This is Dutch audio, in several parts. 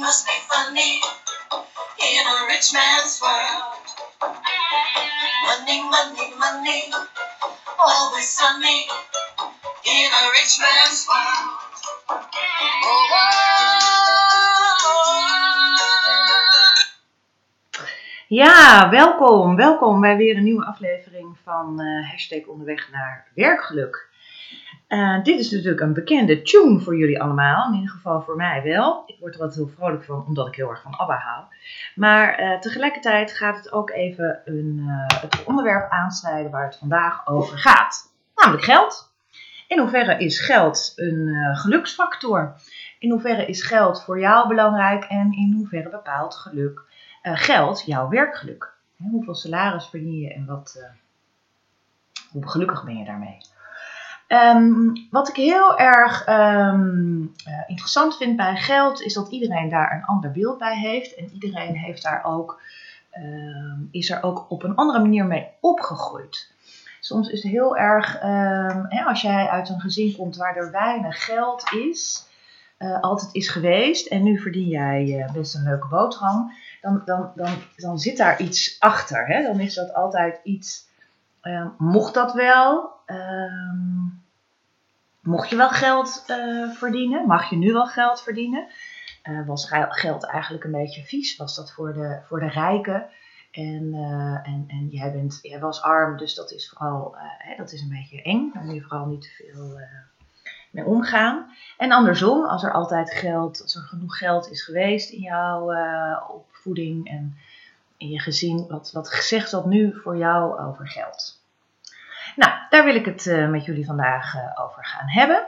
must be funny in a rich man's world. Money, money, money, always sunny in a rich man's world. Ja, welkom, welkom bij weer een nieuwe aflevering van eh, hashtag onderweg naar werkgeluk. Eh, dit is natuurlijk een bekende tune voor jullie allemaal, in ieder geval voor mij wel. Ik word er wat heel vrolijk van, omdat ik heel erg van ABBA hou. Maar eh, tegelijkertijd gaat het ook even een, eh, het onderwerp aansnijden waar het vandaag over gaat. Namelijk geld. In hoeverre is geld een geluksfactor? In hoeverre is geld voor jou belangrijk en in hoeverre bepaalt geluk geld jouw werkgeluk? Hè, hoeveel salaris verdien je en wat, hoe gelukkig ben je daarmee? Ehm, wat ik heel erg ehm, eh, interessant vind bij geld is dat iedereen daar een ander beeld bij heeft. En iedereen heeft daar ook, ehm, is er ook op een andere manier mee opgegroeid. Soms is het heel erg, hè, als jij uit een gezin komt waar er weinig geld is, eh, altijd is geweest en nu verdien jij eh, best een leuke boterham, dan, dan, dan, dan zit daar iets achter. Hè? Dan is dat altijd iets, mocht dat wel? Ehm, mocht je wel geld eh, verdienen? Mag je nu wel geld verdienen? Eh, was ge- geld eigenlijk een beetje vies? Was dat voor de, voor de rijken? En, eh, en, en jij, bent, jij was arm, dus dat is vooral hè, dat is een beetje eng. Daar moet je vooral niet te veel mee omgaan. En andersom, als er altijd geld, als er genoeg geld is geweest in jouw opvoeding en in je gezin, wat, wat zegt dat nu voor jou over geld? Nou, daar wil ik het eh, met jullie vandaag eh, over gaan hebben.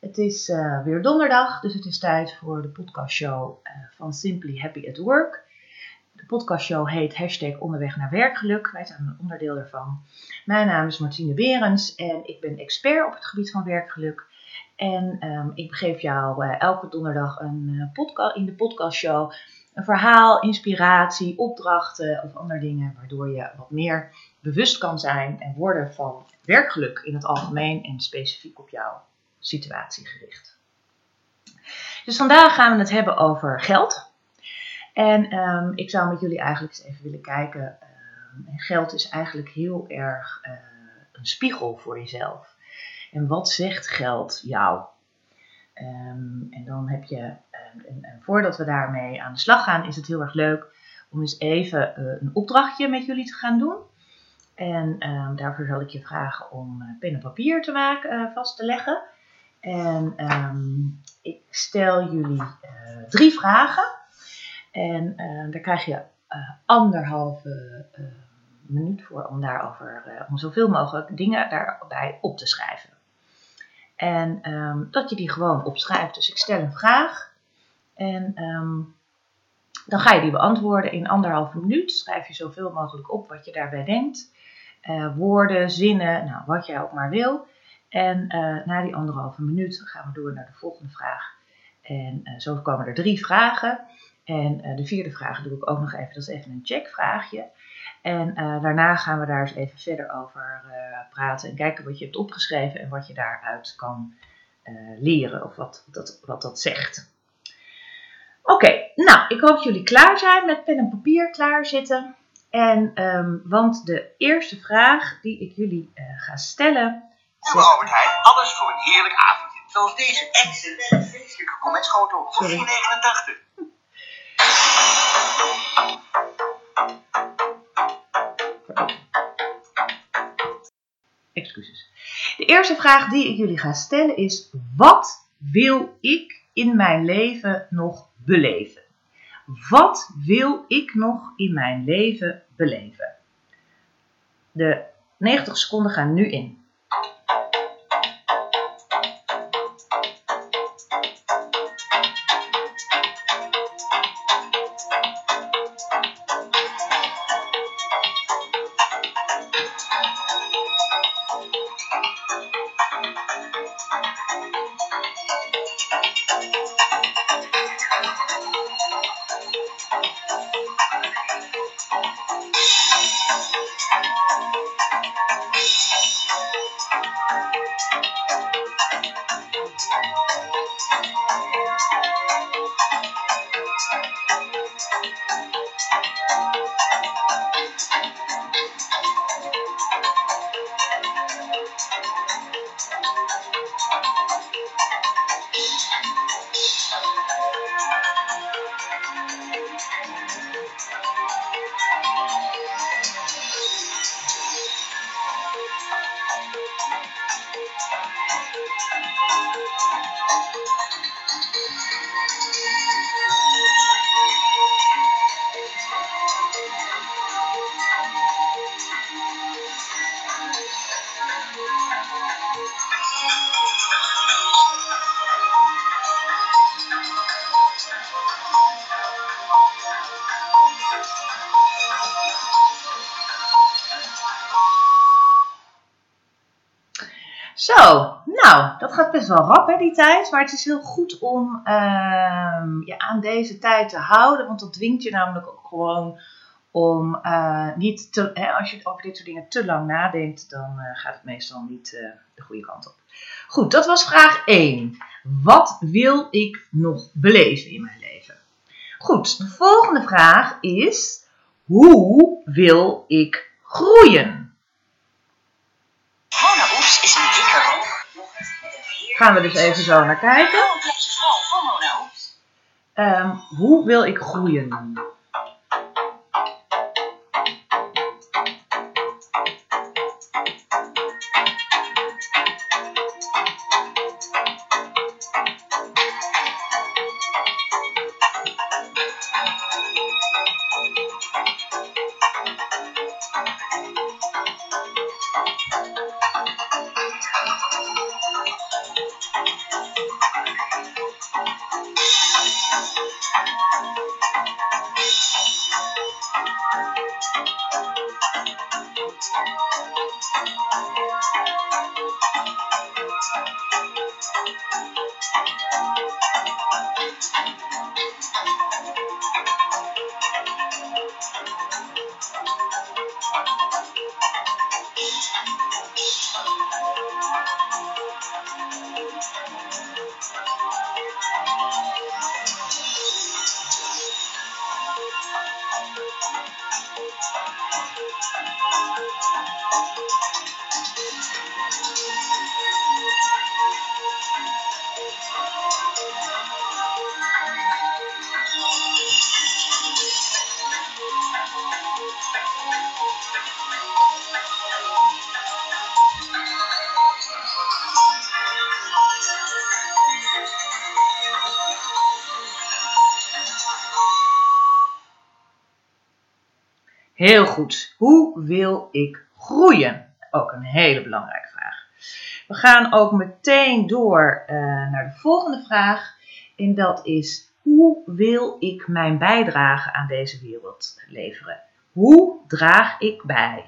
Het is eh, weer donderdag, dus het is tijd voor de podcastshow van Simply Happy at Work. De podcastshow heet hashtag onderweg naar werkgeluk. Wij zijn een onderdeel daarvan. Mijn naam is Martine Berends en ik ben expert op het gebied van werkgeluk. En ehm, ik geef jou elke donderdag een eh, podca- in de podcastshow een verhaal, inspiratie, opdrachten of andere dingen, waardoor je wat meer bewust kan zijn en worden van werkgeluk in het algemeen en specifiek op jouw situatie gericht. Dus vandaag gaan we het hebben over geld. En ehm, ik zou met jullie eigenlijk eens even willen kijken. ehm, geld is eigenlijk heel erg eh, een spiegel voor jezelf. En wat zegt geld jou? Ehm, en dan heb je, en, en voordat we daarmee aan de slag gaan, is het heel erg leuk om eens even eh, een opdrachtje met jullie te gaan doen. En ehm, daarvoor zal ik je vragen om eh, pen en papier te maken, eh, vast te leggen. En ehm, ik stel jullie eh, drie vragen. En daar krijg je anderhalve minuut voor om daarover, om zoveel mogelijk dingen daarbij op te schrijven. En ehm, dat je die gewoon opschrijft. Dus ik stel een vraag. En dan ga je die beantwoorden in anderhalve minuut. Schrijf je zoveel mogelijk op wat je daarbij denkt. Eh, woorden, zinnen, nou, wat jij ook maar wil. En eh, na die anderhalve minuut gaan we door naar de volgende vraag. En eh, zo komen er drie vragen. En de vierde vraag doe ik ook nog even. Dat is even een checkvraagje. En daarna gaan we daar eens even verder over praten. En kijken wat je hebt opgeschreven en wat je daaruit kan leren. Of wat dat, wat dat zegt. Oké, nou, ik hoop dat jullie klaar zijn met pen en papier klaar zitten. En, ehm, want de eerste vraag die ik jullie eh, ga stellen. Albert Heijn, alles voor een heerlijk avondje. Zoals deze excellent feestelijke kometschotel voor Sorry. 4,89. Excuses. De eerste vraag die ik jullie ga stellen is: wat wil ik in mijn leven nog beleven? Wat wil ik nog in mijn leven beleven? De 90 seconden gaan nu in. Nou, dat gaat best wel rap hè, die tijd. Maar het is heel goed om ehm, je aan deze tijd te houden. Want dat dwingt je namelijk ook gewoon om eh, niet te... Als je over dit soort dingen te lang nadenkt, dan eh, gaat het meestal niet eh, de goede kant op. Goed, dat was vraag 1. Wat wil ik nog beleven in mijn leven? Goed, de volgende vraag is: hoe wil ik groeien? Gaan we dus even zo naar kijken. Mona Oeps. Ehm, hoe wil ik groeien? Heel goed. Hoe wil ik groeien? Ook een hele belangrijke vraag. We gaan ook meteen door eh, naar de volgende vraag. En dat is: hoe wil ik mijn bijdrage aan deze wereld leveren? Hoe draag ik bij?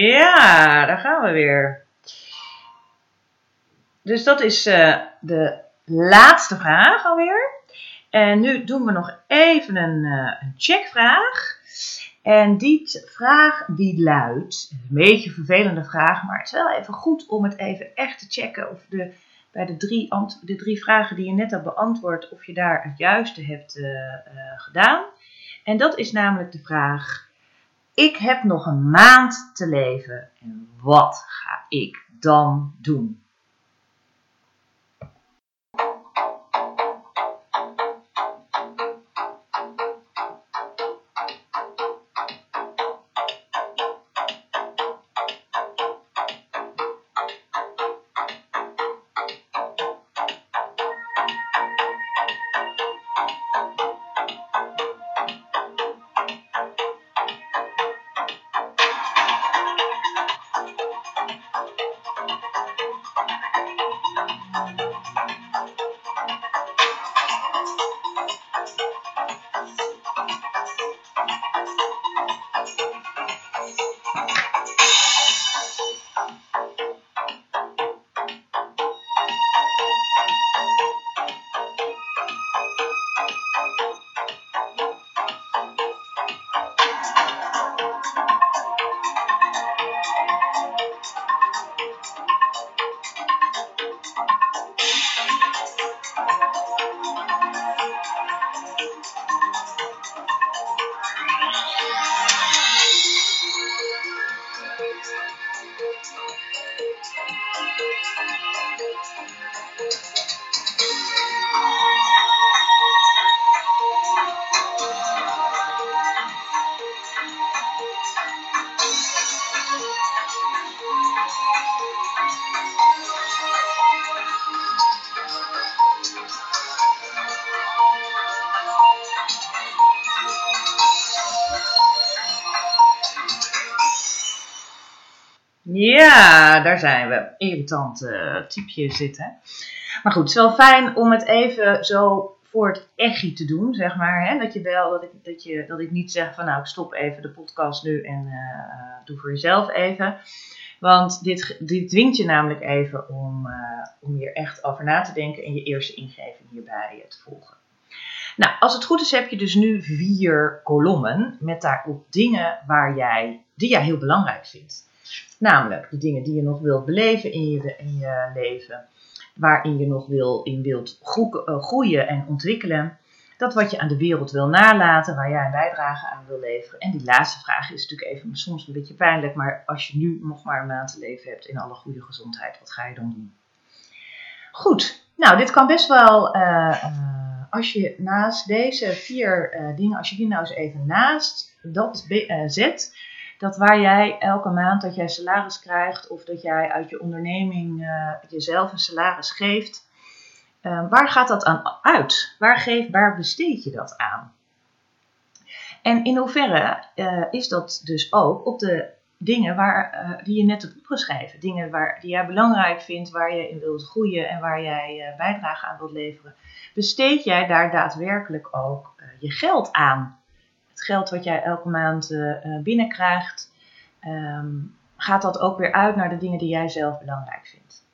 Ja, daar gaan we weer. Dus dat is eh, de laatste vraag alweer. En nu doen we nog even een, eh, een checkvraag. En die vraag die luidt, een beetje een vervelende vraag, maar het is wel even goed om het even echt te checken of de, bij de drie, de drie vragen die je net hebt beantwoord, of je daar het juiste hebt eh, gedaan. En dat is namelijk de vraag, ik heb nog een maand te leven en wat ga ik dan doen? Ja, daar zijn we. Irritant uh, typeje zitten. Maar goed, het is wel fijn om het even zo voor het echi te doen, zeg maar. Hè? Dat je wel, dat ik, dat, je, dat ik niet zeg van nou, ik stop even de podcast nu en uh, doe voor jezelf even. Want dit, dit dwingt je namelijk even om, om hier echt over na te denken en je eerste ingeving hierbij te volgen. Nou, als het goed is heb je dus nu vier kolommen met daarop dingen waar jij, die jij heel belangrijk vindt. Namelijk de dingen die je nog wilt beleven in je, in je leven, waarin je nog wil, in wilt groeien en ontwikkelen. Dat wat je aan de wereld wil nalaten, waar jij een bijdrage aan wil leveren. En die laatste vraag is natuurlijk even soms een beetje pijnlijk, maar als je nu nog maar een maand te leven hebt in alle goede gezondheid, wat ga je dan doen? Goed, nou dit kan best wel, uh, uh, als je naast deze vier dingen, als je die nou eens even naast dat zet, dat waar jij elke maand dat jij salaris krijgt of dat jij uit je onderneming uh, jezelf een salaris geeft, uh, waar gaat dat aan uit? Waar, geef, waar besteed je dat aan? En in hoeverre uh, is dat dus ook op de dingen waar, die je net hebt opgeschreven, dingen waar, die jij belangrijk vindt, waar je in wilt groeien en waar jij bijdrage aan wilt leveren, besteed jij daar daadwerkelijk ook je geld aan? Het geld wat jij elke maand uh, binnenkrijgt, um, gaat dat ook weer uit naar de dingen die jij zelf belangrijk vindt.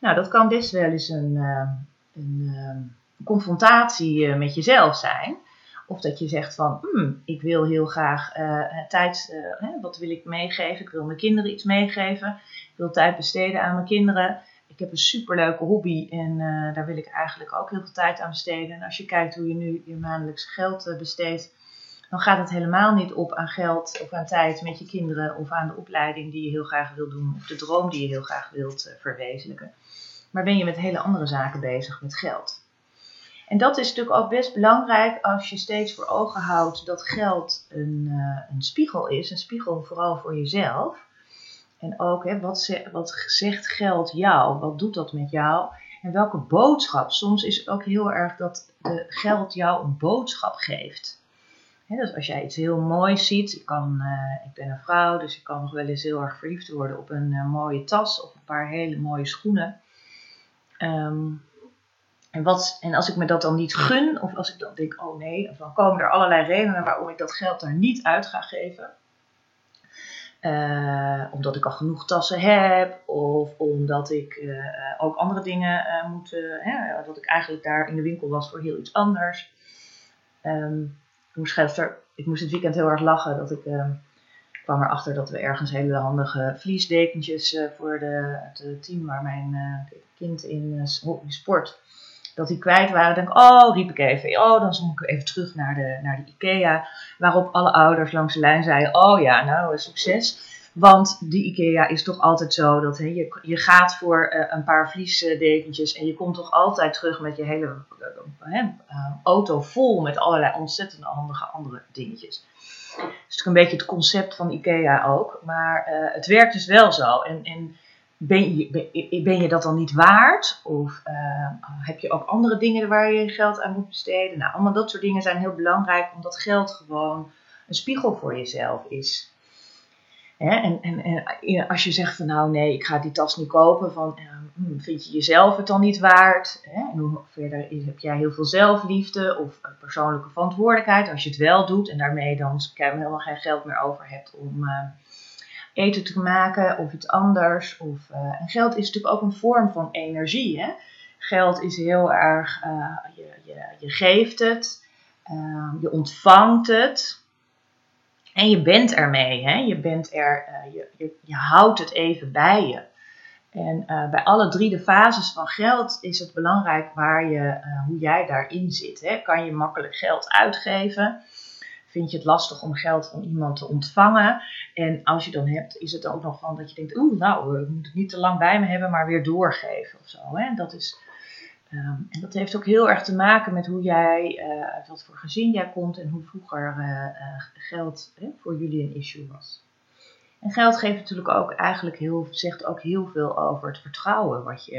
Nou, dat kan best wel eens een, uh, een uh, confrontatie met jezelf zijn. Of dat je zegt van, hmm, ik wil heel graag tijd, wat wil ik meegeven? Ik wil mijn kinderen iets meegeven. Ik wil tijd besteden aan mijn kinderen. Ik heb een superleuke hobby en daar wil ik eigenlijk ook heel veel tijd aan besteden. En als je kijkt hoe je nu je maandelijks geld besteedt, dan gaat het helemaal niet op aan geld of aan tijd met je kinderen of aan de opleiding die je heel graag wilt doen of de droom die je heel graag wilt uh, verwezenlijken. Maar ben je met hele andere zaken bezig met geld. En dat is natuurlijk ook best belangrijk als je steeds voor ogen houdt dat geld een, uh, een spiegel is, een spiegel vooral voor jezelf. En ook, hè, wat, ze, wat zegt geld jou? Wat doet dat met jou? En welke boodschap? Soms is het ook heel erg dat de geld jou een boodschap geeft. Dus als jij iets heel moois ziet, ik, kan, uh, ik ben een vrouw, dus ik kan nog wel eens heel erg verliefd worden op een uh, mooie tas of een paar hele mooie schoenen. Um, en, wat, en als ik me dat dan niet gun, of als ik dan denk, oh nee, dan komen er allerlei redenen waarom ik dat geld daar niet uit ga geven. Uh, omdat ik al genoeg tassen heb, of omdat ik ook andere dingen moet, dat ik eigenlijk daar in de winkel was voor heel iets anders. Um, moest, gisteren, ik moest het weekend heel erg lachen. Dat ik uh, kwam erachter dat we ergens hele handige vliesdekentjes uh, voor de, het team waar mijn uh, kind in sport. Dat die kwijt waren. denk oh, riep ik even. Oh, dan zong ik even terug naar de, naar de IKEA. Waarop alle ouders langs de lijn zeiden: Oh ja, nou, succes. Want die IKEA is toch altijd zo dat je, je gaat voor uh, een paar vliesdekentjes en je komt toch altijd terug met je hele uh, uh, auto vol met allerlei ontzettend handige andere dingetjes. Dat is natuurlijk een beetje het concept van IKEA ook, maar het werkt dus wel zo. En, en ben, je, ben, ben, je dat dan niet waard? Of heb je ook andere dingen waar je geld aan moet besteden? Nou, allemaal dat soort dingen zijn heel belangrijk, omdat geld gewoon een spiegel voor jezelf is. En, en, en, als je zegt van nou nee, ik ga die tas niet kopen, van, uh, vind je jezelf het dan niet waard? Hè? En hoe verder heb jij heel veel zelfliefde of persoonlijke verantwoordelijkheid als je het wel doet en daarmee dan helemaal geen geld meer over hebt om, uh, eten te maken of iets anders. Of, eh, en geld is natuurlijk ook een vorm van energie. Hè? Geld is heel erg, je, je, je, geeft het, uh, je ontvangt het. En je bent ermee. Hè? Je, bent er, je, je, je houdt het even bij je. En uh, bij alle drie de fases van geld is het belangrijk waar je, uh, hoe jij daarin zit. Hè? Kan je makkelijk geld uitgeven? Vind je het lastig om geld van iemand te ontvangen? En als je dan hebt, is het ook nog van dat je denkt, oeh, nou, ik moet het niet te lang bij me hebben, maar weer doorgeven of zo. Hè? Dat is, um, en dat heeft ook heel erg te maken met hoe jij, uh, uit wat voor gezin jij komt en hoe vroeger geld voor jullie een issue was. En geld geeft natuurlijk ook eigenlijk heel, zegt ook heel veel over het vertrouwen wat je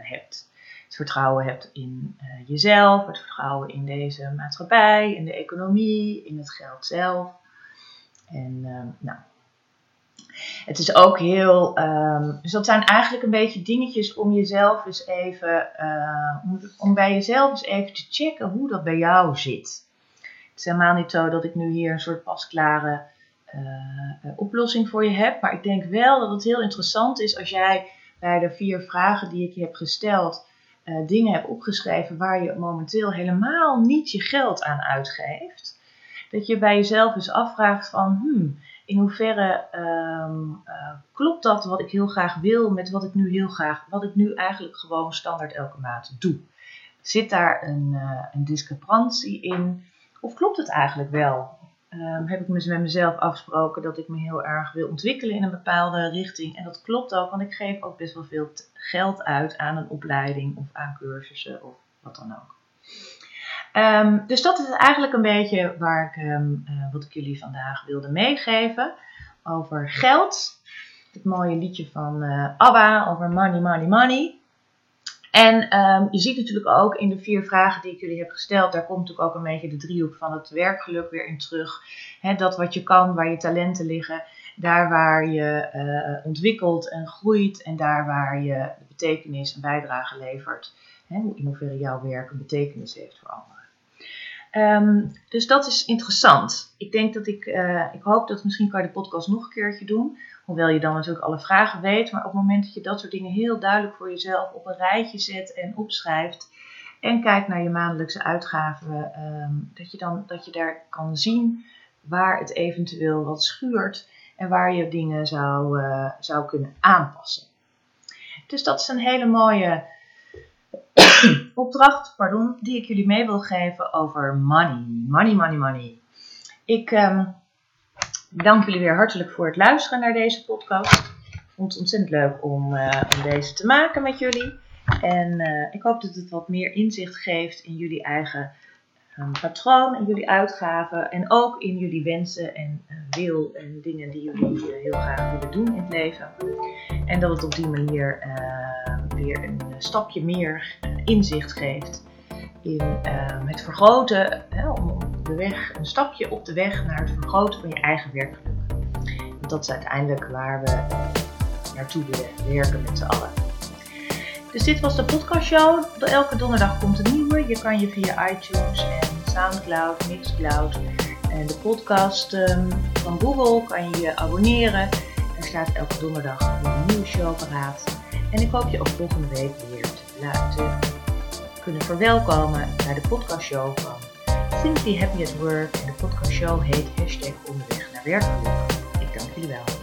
hebt. Het vertrouwen hebt in jezelf, het vertrouwen in deze maatschappij, in de economie, in het geld zelf. En uh, nou, het is ook heel. Um, dus dat zijn eigenlijk een beetje dingetjes om jezelf eens even. om, om bij jezelf eens even te checken hoe dat bij jou zit. Het is helemaal niet zo dat ik nu hier een soort pasklare uh, oplossing voor je hebt. Maar ik denk wel dat het heel interessant is als jij bij de vier vragen die ik je heb gesteld uh, dingen hebt opgeschreven waar je momenteel helemaal niet je geld aan uitgeeft. Dat je bij jezelf eens afvraagt van hmm, in hoeverre um, uh, klopt dat wat ik heel graag wil met wat ik nu heel graag, wat ik nu eigenlijk gewoon standaard elke maand doe. Zit daar een, een discrepantie in? Of klopt het eigenlijk wel? um, heb ik met mezelf afgesproken dat ik me heel erg wil ontwikkelen in een bepaalde richting. En dat klopt ook, want ik geef ook best wel veel geld uit aan een opleiding of aan cursussen of wat dan ook. Um, dus dat is eigenlijk een beetje waar ik, um, uh, wat ik jullie vandaag wilde meegeven over geld. Het mooie liedje van uh, ABBA over money, money, money. En um, je ziet natuurlijk ook in de vier vragen die ik jullie heb gesteld, daar komt natuurlijk ook een beetje de driehoek van het werkgeluk weer in terug. Dat wat je kan, waar je talenten liggen, daar waar je uh, ontwikkelt en groeit en daar waar je betekenis en bijdrage levert. He, in hoeverre jouw werk een betekenis heeft voor anderen. Um, dus dat is interessant. Ik denk dat ik, uh, ik hoop dat misschien kan je de podcast nog een keertje doen. Hoewel je dan natuurlijk alle vragen weet. Maar op het moment dat je dat soort dingen heel duidelijk voor jezelf op een rijtje zet en opschrijft. En kijkt naar je maandelijkse uitgaven. Um, dat, je dan, dat je daar kan zien waar het eventueel wat schuurt. En waar je dingen zou, uh, zou kunnen aanpassen. Dus dat is een hele mooie opdracht pardon, die ik jullie mee wil geven over money. Money, money, money. Ik um, dank jullie weer hartelijk voor het luisteren naar deze podcast. Ik vond het ontzettend leuk om, uh, om deze te maken met jullie. En uh, ik hoop dat het wat meer inzicht geeft in jullie eigen um, patroon, in jullie uitgaven en ook in jullie wensen en uh, wil en dingen die jullie heel graag willen doen in het leven. En dat het op die manier weer een stapje meer inzicht geeft in uh, het vergroten, hè, om de weg, een stapje op de weg naar het vergroten van je eigen werkgeluk. Want dat is uiteindelijk waar we naartoe willen werken met z'n allen. Dus dit was de podcastshow. Elke donderdag komt een nieuwe. Je kan je via iTunes en Soundcloud, Mixcloud en de podcast um, van Google kan je je abonneren. Er staat elke donderdag een nieuwe show paraat. En ik hoop je ook volgende week weer te laten kunnen verwelkomen bij de podcastshow van Simply Happy at Work. En de podcastshow heet Hashtag Onderweg naar Werkgeluk. Ik dank jullie wel.